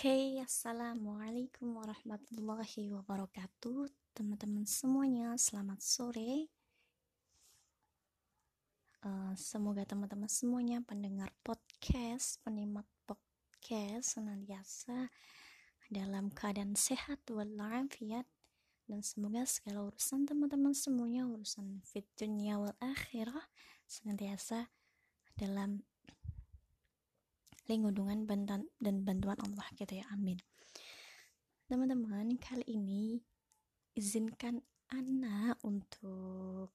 Oke, assalamualaikum warahmatullahi wabarakatuh, teman-teman semuanya. Selamat sore. Uh, semoga teman-teman semuanya pendengar podcast, penyimak podcast senantiasa dalam keadaan sehat walafiat dan semoga segala urusan teman-teman semuanya urusan fit dunia wal akhirah senantiasa dalam lindungan dan bantuan Allah gitu ya amin. Teman-teman kali ini izinkan Ana untuk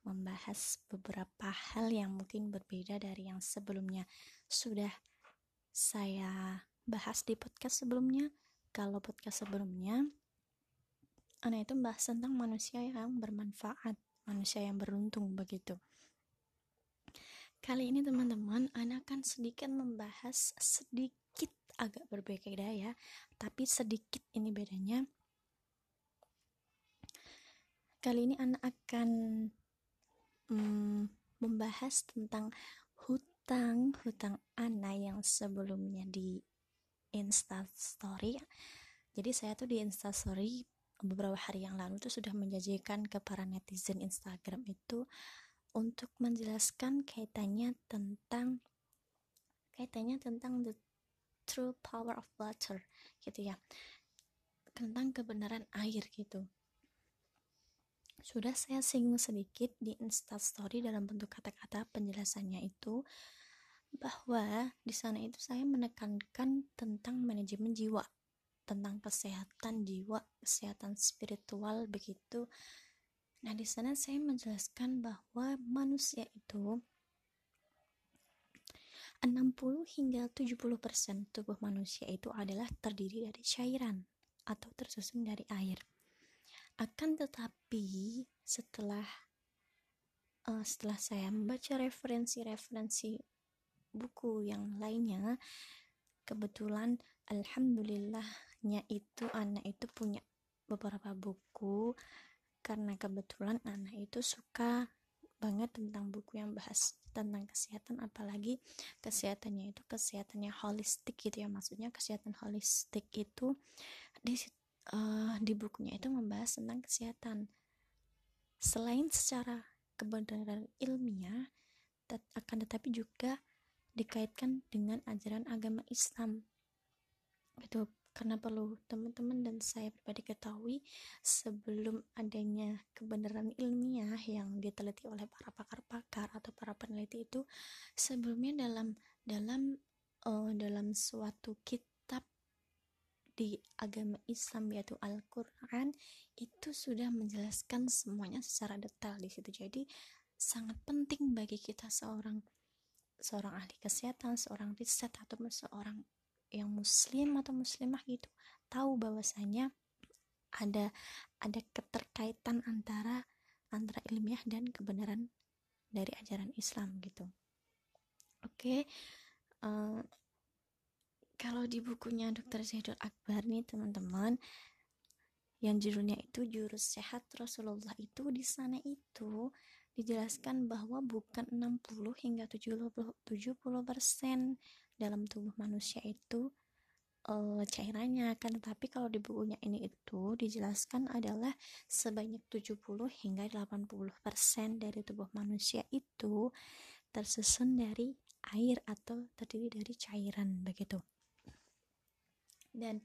membahas beberapa hal yang mungkin berbeda dari yang sebelumnya. Sudah saya bahas di podcast sebelumnya. Kalau podcast sebelumnya Ana itu membahas tentang manusia yang bermanfaat manusia yang beruntung begitu Kali ini teman-teman, Ana akan sedikit membahas sedikit agak berbeda ya, tapi sedikit ini bedanya. Kali ini Ana akan hmm, membahas tentang hutang hutang Ana yang sebelumnya di Insta Story. Jadi saya tuh di Insta Story beberapa hari yang lalu tuh sudah menjanjikan ke para netizen Instagram itu untuk menjelaskan kaitannya tentang kaitannya tentang the true power of water gitu ya. Tentang kebenaran air gitu. Sudah saya singgung sedikit di instastory dalam bentuk kata-kata penjelasannya itu bahwa di sana itu saya menekankan tentang manajemen jiwa tentang kesehatan jiwa kesehatan spiritual begitu Nah, di sana saya menjelaskan bahwa manusia itu 60 hingga 70% tubuh manusia itu adalah terdiri dari cairan atau tersusun dari air. Akan tetapi setelah uh, setelah saya membaca referensi-referensi buku yang lainnya, kebetulan alhamdulillahnya itu anak itu punya beberapa buku karena kebetulan anak itu suka banget tentang buku yang bahas tentang kesehatan apalagi kesehatannya itu kesehatannya holistik gitu ya. Maksudnya kesehatan holistik itu di uh, di bukunya itu membahas tentang kesehatan. Selain secara kebenaran ilmiah tet akan tetapi juga dikaitkan dengan ajaran agama Islam. Itu karena perlu teman-teman dan saya pribadi ketahui sebelum adanya kebenaran ilmiah yang diteliti oleh para pakar-pakar atau para peneliti itu sebelumnya dalam dalam uh, dalam suatu kitab di agama Islam yaitu Al-Qur'an itu sudah menjelaskan semuanya secara detail di situ. Jadi sangat penting bagi kita seorang seorang ahli kesehatan, seorang riset atau seorang yang muslim atau muslimah gitu tahu bahwasanya ada ada keterkaitan antara antara ilmiah dan kebenaran dari ajaran Islam gitu. Oke, okay. uh, eh, kalau di bukunya Dr. Zaidul Akbar nih teman-teman, yang judulnya itu Jurus Sehat Rasulullah itu di sana itu dijelaskan bahwa bukan 60 hingga 70 persen dalam tubuh manusia itu uh, cairannya kan. Tapi kalau di bukunya ini itu dijelaskan adalah sebanyak 70 hingga 80% dari tubuh manusia itu tersusun dari air atau terdiri dari cairan begitu. Dan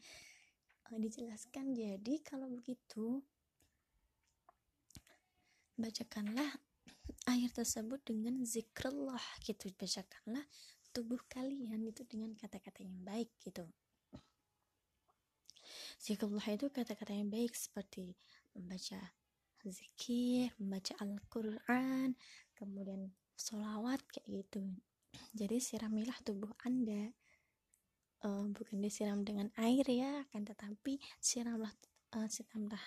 uh, dijelaskan jadi kalau begitu bacakanlah air tersebut dengan zikrullah gitu. Bacakanlah tubuh kalian itu dengan kata-kata yang baik gitu. Zikrullah itu kata-kata yang baik seperti membaca zikir membaca Al-Quran kemudian sholawat kayak gitu. Jadi siramilah tubuh anda. Uh, bukan disiram dengan air ya akan tetapi siramlah uh, siramlah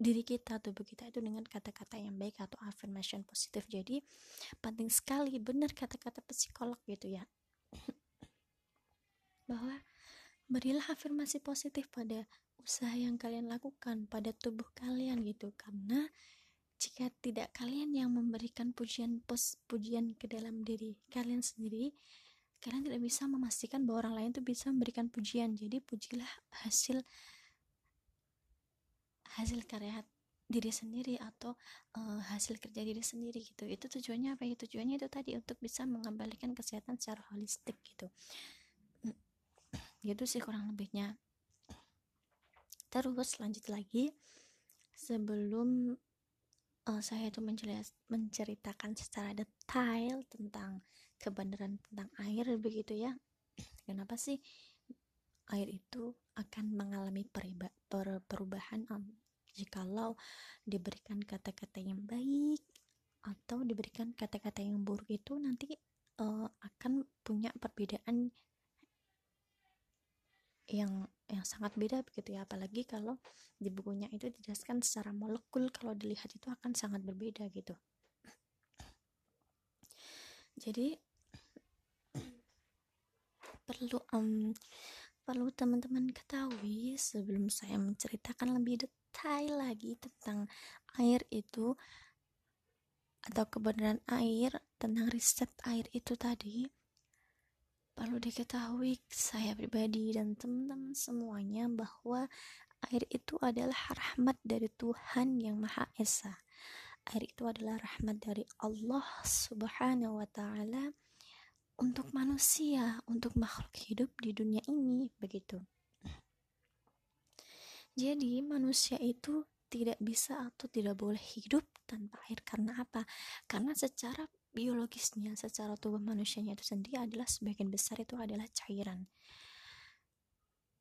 diri kita tubuh kita itu dengan kata-kata yang baik atau affirmation positif. Jadi penting sekali benar kata-kata psikolog gitu ya bahwa berilah afirmasi positif pada usaha yang kalian lakukan pada tubuh kalian gitu. Karena jika tidak kalian yang memberikan pujian pos pujian ke dalam diri kalian sendiri kalian tidak bisa memastikan bahwa orang lain itu bisa memberikan pujian. Jadi pujilah hasil hasil karya diri sendiri atau uh, hasil kerja diri sendiri gitu. Itu tujuannya apa ya? Tujuannya itu tadi untuk bisa mengembalikan kesehatan secara holistik gitu. Gitu sih kurang lebihnya. Terus lanjut lagi. Sebelum uh, saya itu menceritakan secara detail tentang kebenaran tentang air begitu ya. Kenapa sih air itu akan mengalami perubahan um, jikalau diberikan kata-kata yang baik atau diberikan kata-kata yang buruk itu nanti uh, akan punya perbedaan yang yang sangat beda begitu ya. Apalagi kalau di bukunya itu dijelaskan secara molekul kalau dilihat itu akan sangat berbeda gitu. Jadi perlu um, perlu teman-teman ketahui sebelum saya menceritakan lebih detail lagi tentang air itu atau kebenaran air tentang riset air itu tadi perlu diketahui saya pribadi dan teman-teman semuanya bahwa air itu adalah rahmat dari Tuhan yang Maha Esa. Air itu adalah rahmat dari Allah Subhanahu wa taala untuk manusia, untuk makhluk hidup di dunia ini, begitu. Jadi, manusia itu tidak bisa atau tidak boleh hidup tanpa air karena apa? Karena secara biologisnya, secara tubuh manusianya itu sendiri adalah sebagian besar itu adalah cairan.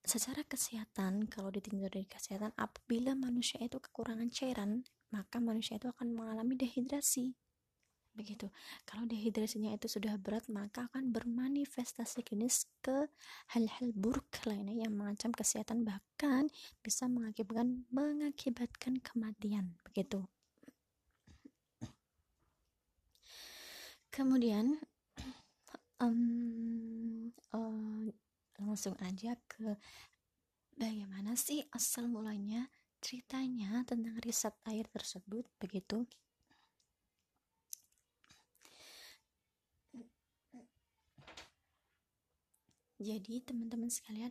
Secara kesehatan, kalau ditinjau dari kesehatan, apabila manusia itu kekurangan cairan, maka manusia itu akan mengalami dehidrasi begitu. Kalau dehidrasinya itu sudah berat, maka akan bermanifestasi klinis ke hal-hal buruk lainnya yang mengancam kesehatan bahkan bisa mengakibatkan mengakibatkan kematian, begitu. Kemudian um, uh, langsung aja ke bagaimana sih asal mulanya ceritanya tentang riset air tersebut begitu Jadi teman-teman sekalian,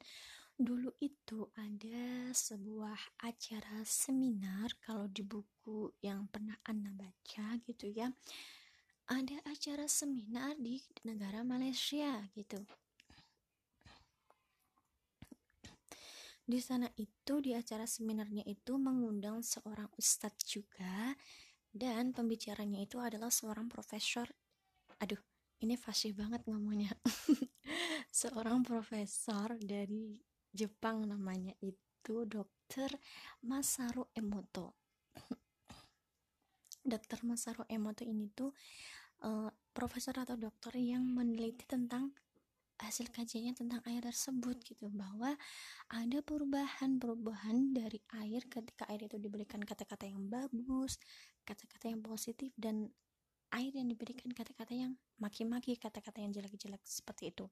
dulu itu ada sebuah acara seminar kalau di buku yang pernah Anda baca gitu ya. Ada acara seminar di negara Malaysia gitu. Di sana itu di acara seminarnya itu mengundang seorang ustadz juga dan pembicaranya itu adalah seorang profesor. Aduh, ini fasih banget ngomongnya. seorang profesor dari Jepang namanya itu Dr. Masaru Emoto. Dr. Masaru Emoto ini tuh uh, profesor atau dokter yang meneliti tentang hasil kajiannya tentang air tersebut gitu bahwa ada perubahan-perubahan dari air ketika air itu diberikan kata-kata yang bagus, kata-kata yang positif dan air yang diberikan kata-kata yang maki-maki, kata-kata yang jelek-jelek seperti itu.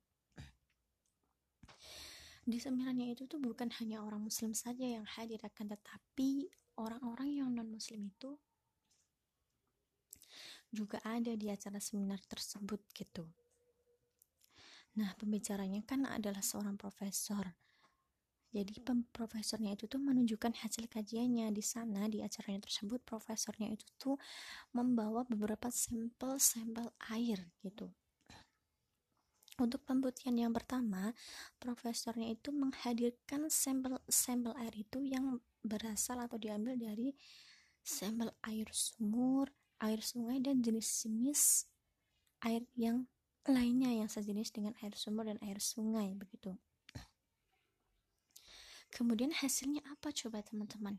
Di seminarnya itu tuh bukan hanya orang muslim saja yang hadir akan tetapi orang-orang yang non muslim itu juga ada di acara seminar tersebut gitu. Nah pembicaranya kan adalah seorang profesor jadi profesornya itu tuh menunjukkan hasil kajiannya di sana di acaranya tersebut profesornya itu tuh membawa beberapa sampel-sampel air gitu untuk pembuktian yang pertama, profesornya itu menghadirkan sampel-sampel air itu yang berasal atau diambil dari sampel air sumur, air sungai dan jenis-jenis air yang lainnya yang sejenis dengan air sumur dan air sungai begitu. Kemudian hasilnya apa coba teman-teman?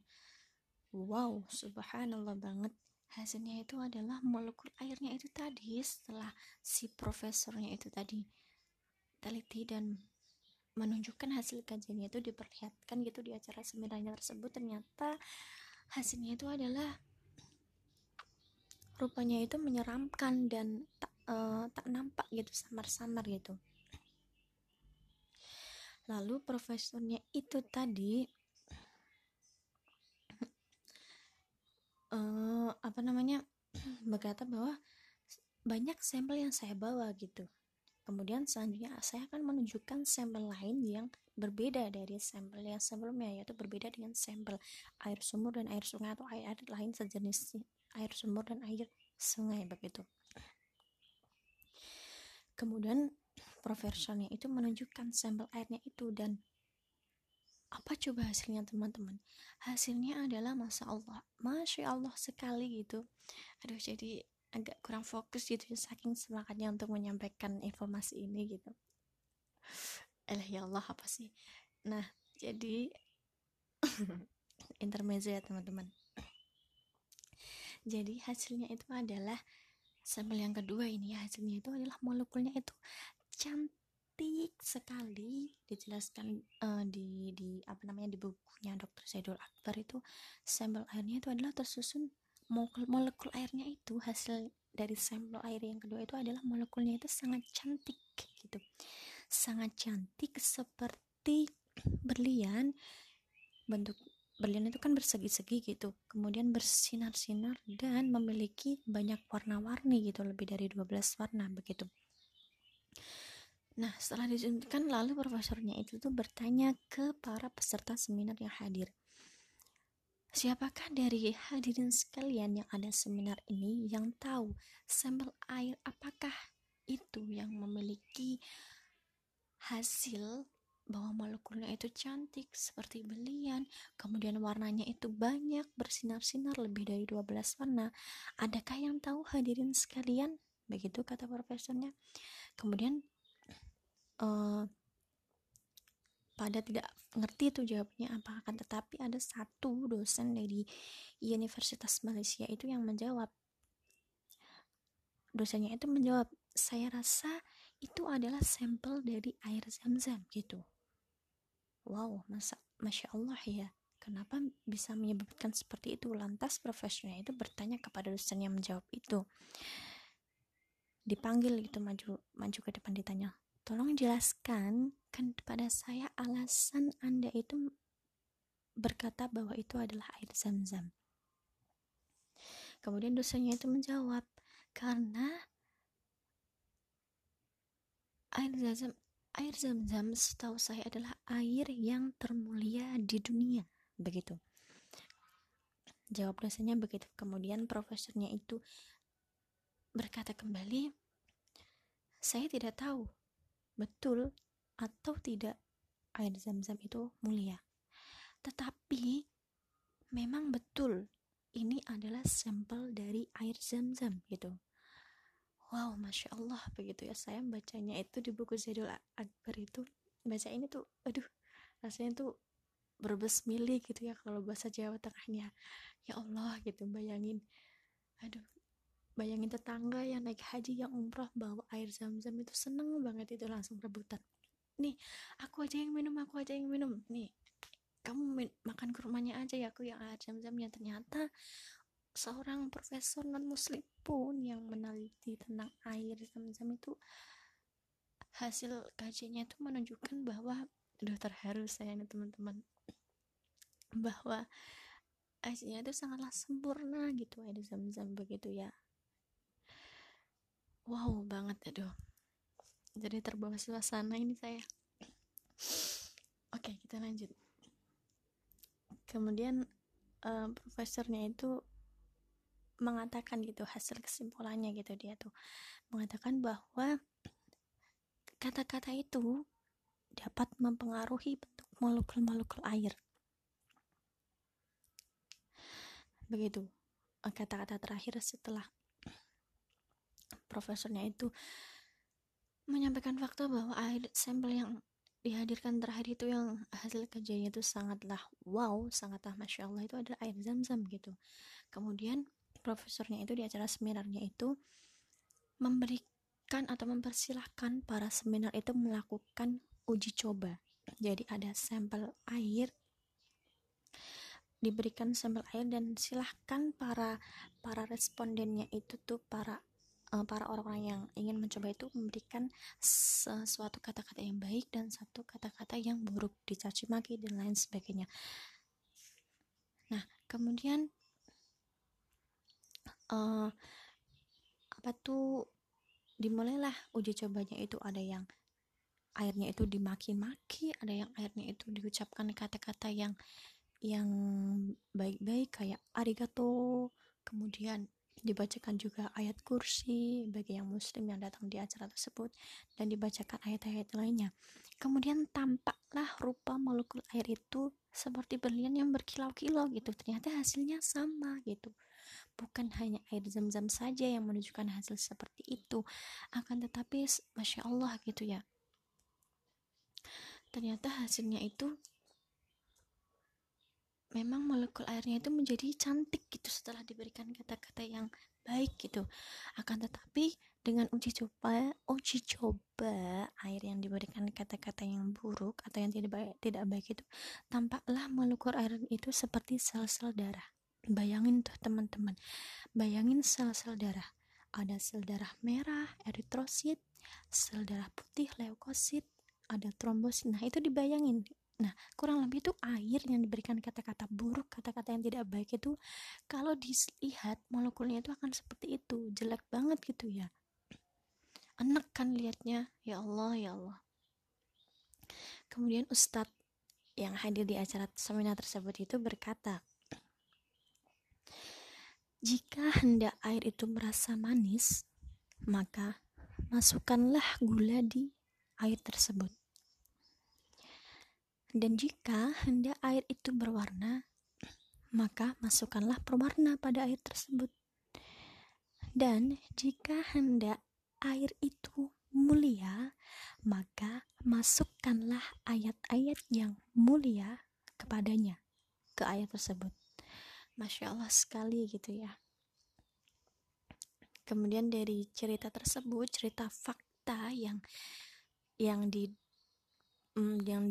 Wow, subhanallah banget. Hasilnya itu adalah molekul airnya itu tadi setelah si profesornya itu tadi teliti dan menunjukkan hasil kajiannya itu diperlihatkan gitu di acara seminarnya tersebut ternyata hasilnya itu adalah rupanya itu menyeramkan dan tak uh, tak nampak gitu samar-samar gitu lalu profesornya itu tadi uh, apa namanya berkata bahwa banyak sampel yang saya bawa gitu. Kemudian selanjutnya saya akan menunjukkan sampel lain yang berbeda dari sampel yang sebelumnya yaitu berbeda dengan sampel air sumur dan air sungai atau air, air lain sejenis air sumur dan air sungai begitu. Kemudian profesornya itu menunjukkan sampel airnya itu dan apa coba hasilnya teman-teman? Hasilnya adalah masa Allah. Masya Allah sekali gitu. Aduh jadi agak kurang fokus gitu ya saking semangatnya untuk menyampaikan informasi ini gitu. Eh ya Allah apa sih? Nah jadi intermezzo ya teman-teman. Jadi hasilnya itu adalah sampel yang kedua ini ya. Hasilnya itu adalah molekulnya itu cantik sekali dijelaskan uh, di di apa namanya di bukunya Dr. Zaidul Akbar itu. Sampel airnya itu adalah tersusun molekul, molekul airnya itu hasil dari sampel air yang kedua itu adalah molekulnya itu sangat cantik gitu. Sangat cantik seperti berlian. Bentuk berlian itu kan bersegi-segi gitu. Kemudian bersinar-sinar dan memiliki banyak warna-warni gitu. Lebih dari 12 warna begitu Nah, setelah disuntikan lalu profesornya itu tuh bertanya ke para peserta seminar yang hadir. Siapakah dari hadirin sekalian yang ada seminar ini yang tahu sampel air apakah itu yang memiliki hasil bahwa molekulnya itu cantik seperti belian, kemudian warnanya itu banyak bersinar-sinar lebih dari 12 warna. Adakah yang tahu hadirin sekalian? Begitu kata profesornya. Kemudian uh, pada tidak ngerti itu jawabnya apa akan tetapi ada satu dosen dari Universitas Malaysia itu yang menjawab. Dosennya itu menjawab saya rasa itu adalah sampel dari air zam-zam gitu. Wow masa masya Allah ya. Kenapa bisa menyebabkan seperti itu? Lantas profesornya itu bertanya kepada dosen yang menjawab itu. Dipanggil itu maju maju ke depan ditanya tolong jelaskan kan kepada saya alasan Anda itu berkata bahwa itu adalah air zam-zam. Kemudian dosanya itu menjawab, karena air zam-zam air zam-zam setahu saya adalah air yang termulia di dunia. Begitu. Jawab dosanya begitu. Kemudian profesornya itu berkata kembali, saya tidak tahu betul atau tidak air zam-zam itu mulia. Tetapi memang betul ini adalah sampel dari air zam-zam gitu. Wow, masya Allah begitu ya. Saya bacanya itu di buku Zaidul Akbar itu baca ini tuh, aduh, rasanya tuh berbesmili gitu ya kalau bahasa Jawa Tengahnya. Ya Allah gitu bayangin, aduh bayangin tetangga yang naik haji yang umroh bawa air zam-zam itu seneng banget itu langsung rebutan. Nih aku aja yang minum aku aja yang minum. Nih kamu min makan kurmanya aja ya aku yang air zam-zamnya. Ternyata seorang profesor non muslim pun yang meneliti tentang air zam-zam itu hasil kajiannya itu menunjukkan bahwa udah terharu saya nih teman-teman bahwa airnya itu sangatlah sempurna gitu air zam-zam begitu ya wow banget aduh. Jadi terbawa suasana ini saya. Oke kita lanjut. Kemudian uh, profesornya itu mengatakan gitu hasil kesimpulannya gitu dia tuh. Mengatakan bahwa kata-kata itu dapat mempengaruhi bentuk molekul-molekul air. Begitu kata-kata terakhir setelah profesornya itu menyampaikan fakta bahwa air sampel yang dihadirkan terakhir itu yang hasil kajiannya itu sangatlah wow, sangatlah masya Allah itu adalah air zam-zam gitu. Kemudian profesornya itu di acara seminarnya itu memberikan atau mempersilahkan para seminar itu melakukan uji coba. Jadi ada sampel air diberikan sampel air dan silahkan para para respondennya itu tuh para uh, para orang-orang yang ingin mencoba itu memberikan sesuatu kata-kata yang baik dan satu kata-kata yang buruk dicaci maki dan lain sebagainya. Nah kemudian uh, apa tuh dimulailah uji cobanya itu. Ada yang airnya itu dimaki-maki ada yang airnya itu diucapkan kata-kata yang yang baik-baik kayak arigato. Kemudian dibacakan juga ayat kursi bagi yang muslim yang datang di acara tersebut dan dibacakan ayat-ayat lainnya. Kemudian tampaklah rupa molekul air itu seperti berlian yang berkilau-kilau gitu. Ternyata hasilnya sama gitu. Bukan hanya air zam-zam saja yang menunjukkan hasil seperti itu. Akan tetapi masya Allah gitu ya. Ternyata hasilnya itu memang molekul airnya itu menjadi cantik gitu setelah diberikan kata-kata yang baik gitu. Akan tetapi dengan uji coba uji coba air yang diberikan kata-kata yang buruk atau yang tidak baik tidak baik itu tampaklah molekul air itu seperti sel-sel darah. Bayangin tuh teman-teman. Bayangin sel-sel darah. Ada sel darah merah eritrosit sel darah putih leukosit ada trombosit. Nah itu dibayangin Nah, kurang lebih itu air yang diberikan kata-kata buruk, kata-kata yang tidak baik itu kalau dilihat molekulnya itu akan seperti itu, jelek banget gitu ya. Enak kan liatnya, ya Allah, ya Allah. Kemudian Ustadz yang hadir di acara seminar tersebut itu berkata, jika hendak air itu merasa manis, maka masukkanlah gula di air tersebut. Dan jika hendak air itu berwarna, maka masukkanlah perwarna pada air tersebut. Dan jika hendak air itu mulia, maka masukkanlah ayat-ayat yang mulia kepadanya, ke air tersebut. Masya Allah sekali gitu ya. Kemudian dari cerita tersebut, cerita fakta yang yang di mm, yang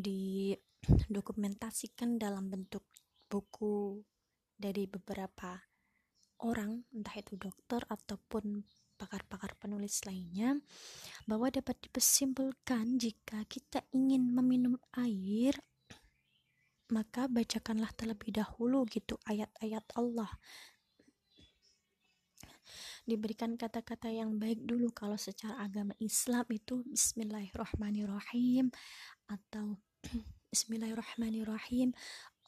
didokumentasikan dalam bentuk buku dari beberapa orang entah itu dokter ataupun pakar-pakar penulis lainnya bahwa dapat disimpulkan jika kita ingin meminum air maka bacakanlah terlebih dahulu gitu ayat-ayat Allah. Diberikan kata-kata yang baik dulu kalau secara agama Islam itu Bismillahirrahmanirrahim atau Bismillahirrahmanirrahim.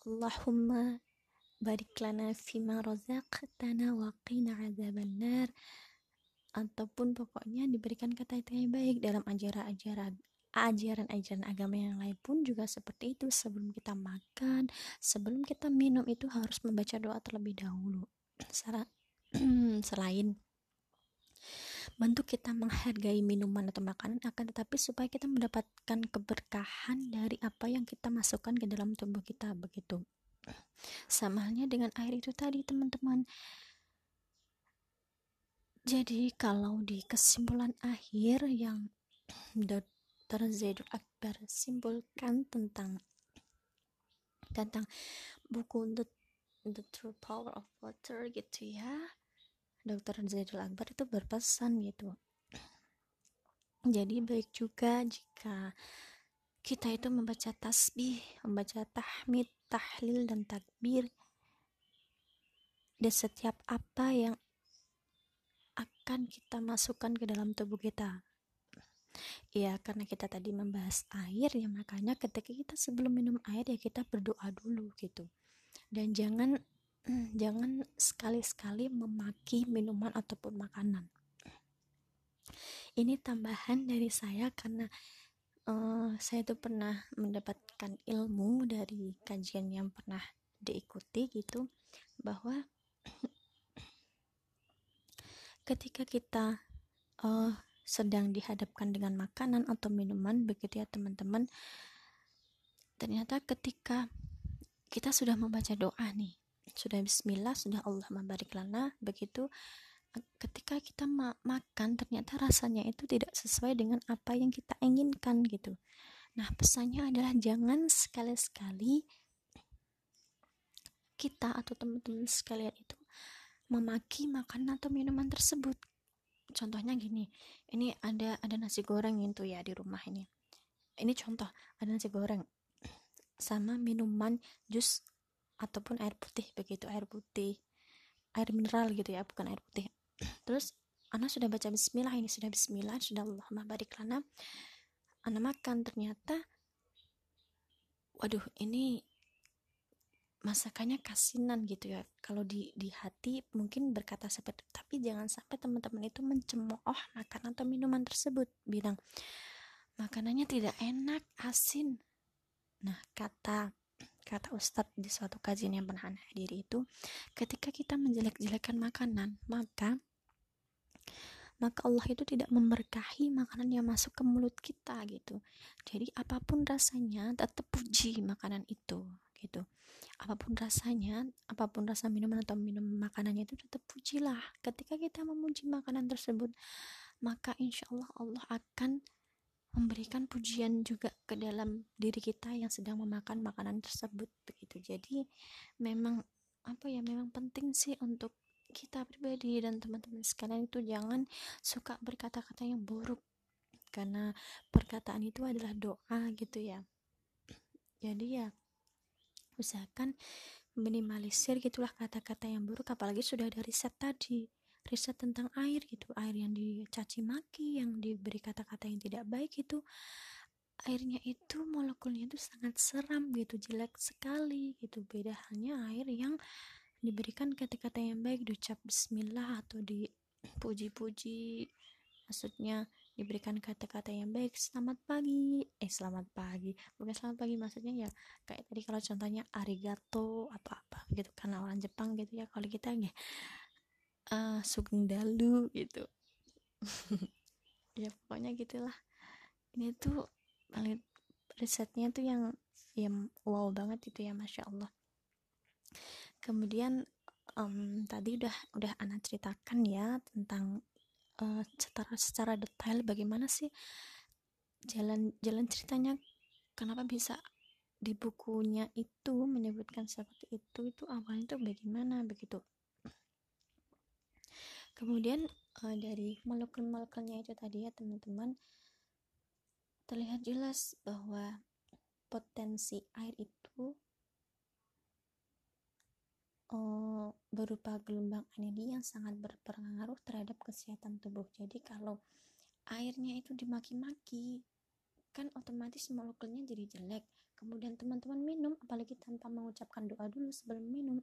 Allahumma barik lana fima razaqtana wa qina azaban nar ataupun pokoknya diberikan kata-kata yang baik dalam ajaran-ajaran ajaran-ajaran agama yang lain pun juga seperti itu. Sebelum kita makan sebelum kita minum itu harus membaca doa terlebih dahulu. Selain bentuk kita menghargai minuman atau makanan akan tetapi supaya kita mendapatkan keberkahan dari apa yang kita masukkan ke dalam tubuh kita begitu. Sama halnya dengan air itu tadi teman-teman. Jadi kalau di kesimpulan akhir yang Dr. Zaidul Akbar simpulkan tentang tentang buku The, The True Power of Water gitu ya dokter Zaidul Akbar itu berpesan gitu jadi baik juga jika kita itu membaca tasbih, membaca tahmid, tahlil dan takbir dan setiap apa yang akan kita masukkan ke dalam tubuh kita. Ya, karena kita tadi membahas air ya makanya ketika kita sebelum minum air ya kita berdoa dulu gitu. Dan jangan jangan sekali-sekali memaki minuman ataupun makanan. Ini tambahan dari saya karena uh, saya tuh pernah mendapatkan ilmu dari kajian yang pernah diikuti gitu bahwa ketika kita uh, sedang dihadapkan dengan makanan atau minuman begitu ya teman-teman ternyata ketika kita sudah membaca doa nih sudah bismillah sudah Allah membarik lana. Begitu ketika kita ma makan ternyata rasanya itu tidak sesuai dengan apa yang kita inginkan gitu. Nah pesannya adalah jangan sekali-sekali kita atau teman-teman sekalian itu memaki makanan atau minuman tersebut. Contohnya gini ini ada ada nasi goreng itu ya di rumah ini. Ini contoh ada nasi goreng sama minuman jus ataupun air putih begitu air putih air mineral gitu ya bukan air putih. Terus Ana sudah baca bismillah ini sudah bismillah sudah Allahumma barik lana Ana makan. Ternyata waduh ini masakannya kasinan gitu ya. Kalau di di hati mungkin berkata seperti tapi jangan sampai teman-teman itu mencemooh makanan atau minuman tersebut bilang. Makanannya tidak enak asin. Nah kata kata Ustadz di suatu kajian yang pernah hadiri itu ketika kita menjelek-jelekan makanan maka maka Allah itu tidak memberkahi makanan yang masuk ke mulut kita gitu. Jadi apa pun rasanya tetap puji makanan itu gitu. Apa pun rasanya apa pun rasa minuman atau minum makanannya itu tetap pujilah. Ketika kita memuji makanan tersebut maka insya Allah Allah akan memberikan pujian juga ke dalam diri kita yang sedang memakan makanan tersebut begitu. Jadi memang apa ya memang penting sih untuk kita pribadi dan teman-teman sekalian itu jangan suka berkata-kata yang buruk karena perkataan itu adalah doa gitu ya. Jadi ya usahakan minimalisir gitulah kata-kata yang buruk apalagi sudah ada riset tadi riset tentang air gitu air yang dicaci maki yang diberi kata-kata yang tidak baik itu airnya itu molekulnya itu sangat seram gitu jelek sekali gitu. Beda halnya air yang diberikan kata-kata yang baik diucap bismillah atau dipuji-puji maksudnya diberikan kata-kata yang baik selamat pagi. Eh selamat pagi. Bukan selamat pagi maksudnya ya kayak tadi kalau contohnya arigato atau apa gitu karena orang Jepang gitu ya kalau kita ya uh, sugeng dalu gitu. Ya pokoknya gitulah. Ini tuh paling risetnya tuh yang yang wow banget itu ya masya Allah. Kemudian um, tadi udah udah anak ceritakan ya tentang uh, secara secara detail bagaimana sih jalan jalan ceritanya kenapa bisa di bukunya itu menyebutkan seperti itu itu awalnya itu bagaimana begitu kemudian uh, dari molekul-molekulnya itu tadi ya teman-teman terlihat jelas bahwa potensi air itu uh, berupa gelombang energi yang sangat berpengaruh terhadap kesehatan tubuh. Jadi kalau airnya itu dimaki-maki, kan otomatis molekulnya jadi jelek. Kemudian teman-teman minum, apalagi tanpa mengucapkan doa dulu sebelum minum,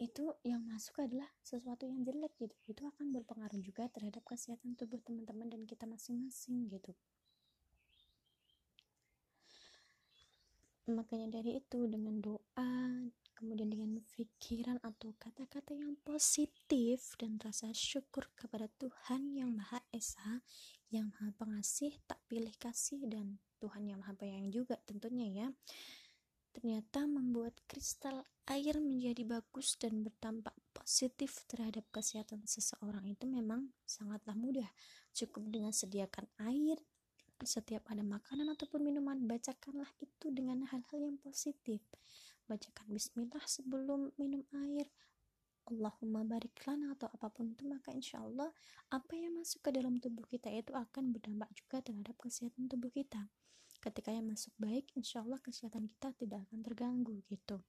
itu yang masuk adalah sesuatu yang jelek gitu. Itu akan berpengaruh juga terhadap kesehatan tubuh teman-teman dan kita masing-masing gitu. Makanya dari itu dengan doa kemudian dengan pikiran atau kata-kata yang positif dan rasa syukur kepada Tuhan yang Maha Esa, yang Maha Pengasih, tak pilih kasih dan Tuhan yang Maha Penyayang juga tentunya ya. Ternyata membuat kristal air menjadi bagus dan berdampak positif terhadap kesehatan seseorang itu memang sangatlah mudah. Cukup dengan sediakan air, setiap ada makanan ataupun minuman, bacakanlah itu dengan hal-hal yang positif. Bacakan bismillah sebelum minum air. Allahumma barik lana atau apa pun itu maka insya Allah apa yang masuk ke dalam tubuh kita itu akan berdampak juga terhadap kesehatan tubuh kita ketika yang masuk baik insya Allah kesehatan kita tidak akan terganggu gitu.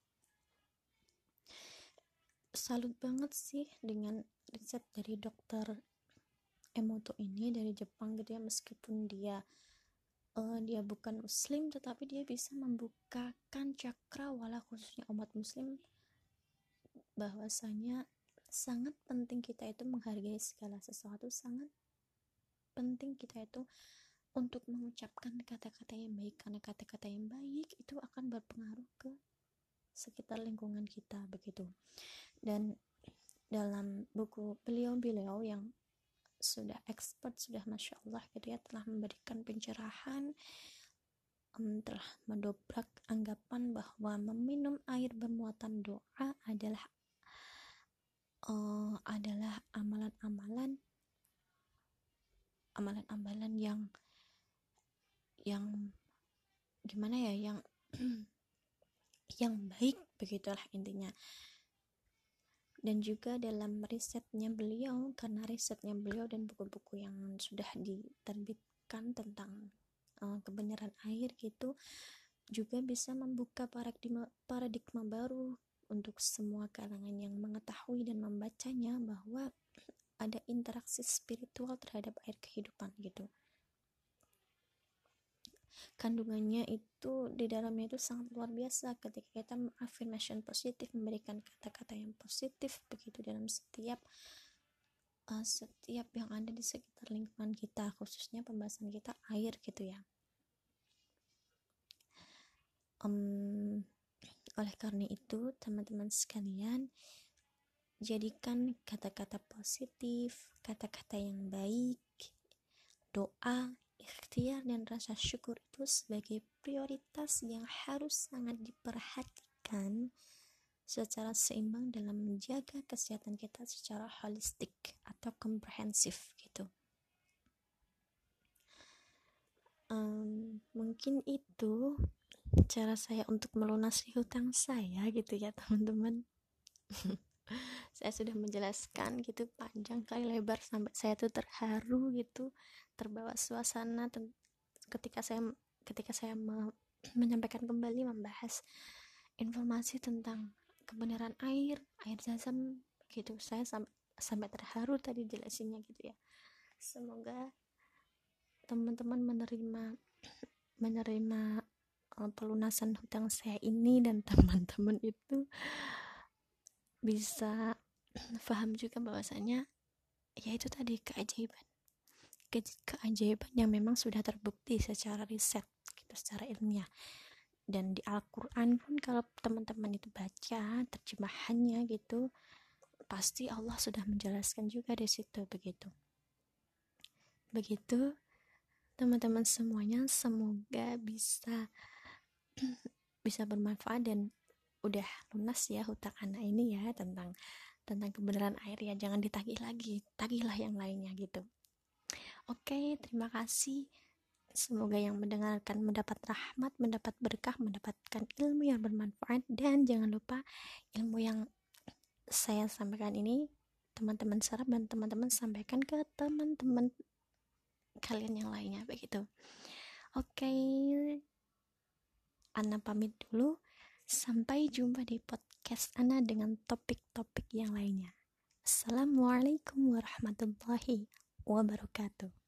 Salut banget sih dengan riset dari dokter Emoto ini dari Jepang gitu ya. Meskipun dia uh, dia bukan muslim tetapi dia bisa membukakan cakrawala khususnya umat muslim bahwasanya sangat penting kita itu menghargai segala sesuatu sangat penting kita itu untuk mengucapkan kata-kata yang baik karena kata-kata yang baik itu akan berpengaruh ke sekitar lingkungan kita begitu. Dan dalam buku beliau-beliau yang sudah expert sudah masya Allah gitu ya telah memberikan pencerahan um, telah mendobrak anggapan bahwa meminum air bermuatan doa adalah uh, adalah amalan-amalan amalan-amalan yang yang gimana ya yang yang baik begitulah intinya. Dan juga dalam risetnya beliau karena risetnya beliau dan buku-buku yang sudah diterbitkan tentang uh, kebenaran air gitu juga bisa membuka paradigma paradigma baru untuk semua kalangan yang mengetahui dan membacanya bahwa ada interaksi spiritual terhadap air kehidupan gitu kandungannya itu di dalamnya itu sangat luar biasa ketika kita affirmation positif memberikan kata-kata yang positif begitu dalam setiap uh, setiap yang ada di sekitar lingkungan kita khususnya pembahasan kita air gitu ya. Um, oleh karena itu teman-teman sekalian jadikan kata-kata positif kata-kata yang baik doa ikhtiar dan rasa syukur itu sebagai prioritas yang harus sangat diperhatikan secara seimbang dalam menjaga kesehatan kita secara holistik atau komprehensif gitu. Um, mungkin itu cara saya untuk melunasi hutang saya gitu ya teman-teman. saya sudah menjelaskan gitu panjang kali lebar sampai saya tuh terharu gitu terbawa suasana ketika saya ketika saya me menyampaikan kembali membahas informasi tentang kebenaran air air zam gitu. Saya sampai sampai terharu tadi jelasinnya gitu ya. Semoga teman-teman menerima menerima uh, pelunasan hutang saya ini dan teman-teman itu bisa paham juga bahwasanya ya itu tadi keajaiban. Ke keajaiban yang memang sudah terbukti secara riset gitu secara ilmiah. Dan di Al-Quran pun kalau teman-teman itu baca terjemahannya gitu pasti Allah sudah menjelaskan juga di situ begitu. Begitu teman-teman semuanya semoga bisa bisa bermanfaat dan udah lunas ya hutang anak ini ya tentang tentang kebenaran air ya jangan ditagih lagi tagihlah yang lainnya gitu. Oke terima kasih. Semoga yang mendengarkan mendapat rahmat mendapat berkah mendapatkan ilmu yang bermanfaat dan jangan lupa ilmu yang saya sampaikan ini teman-teman serap dan teman-teman sampaikan ke teman-teman kalian yang lainnya begitu. Oke Ana pamit dulu Sampai jumpa di podcast Ana dengan topik-topik yang lainnya. Assalamualaikum warahmatullahi wabarakatuh.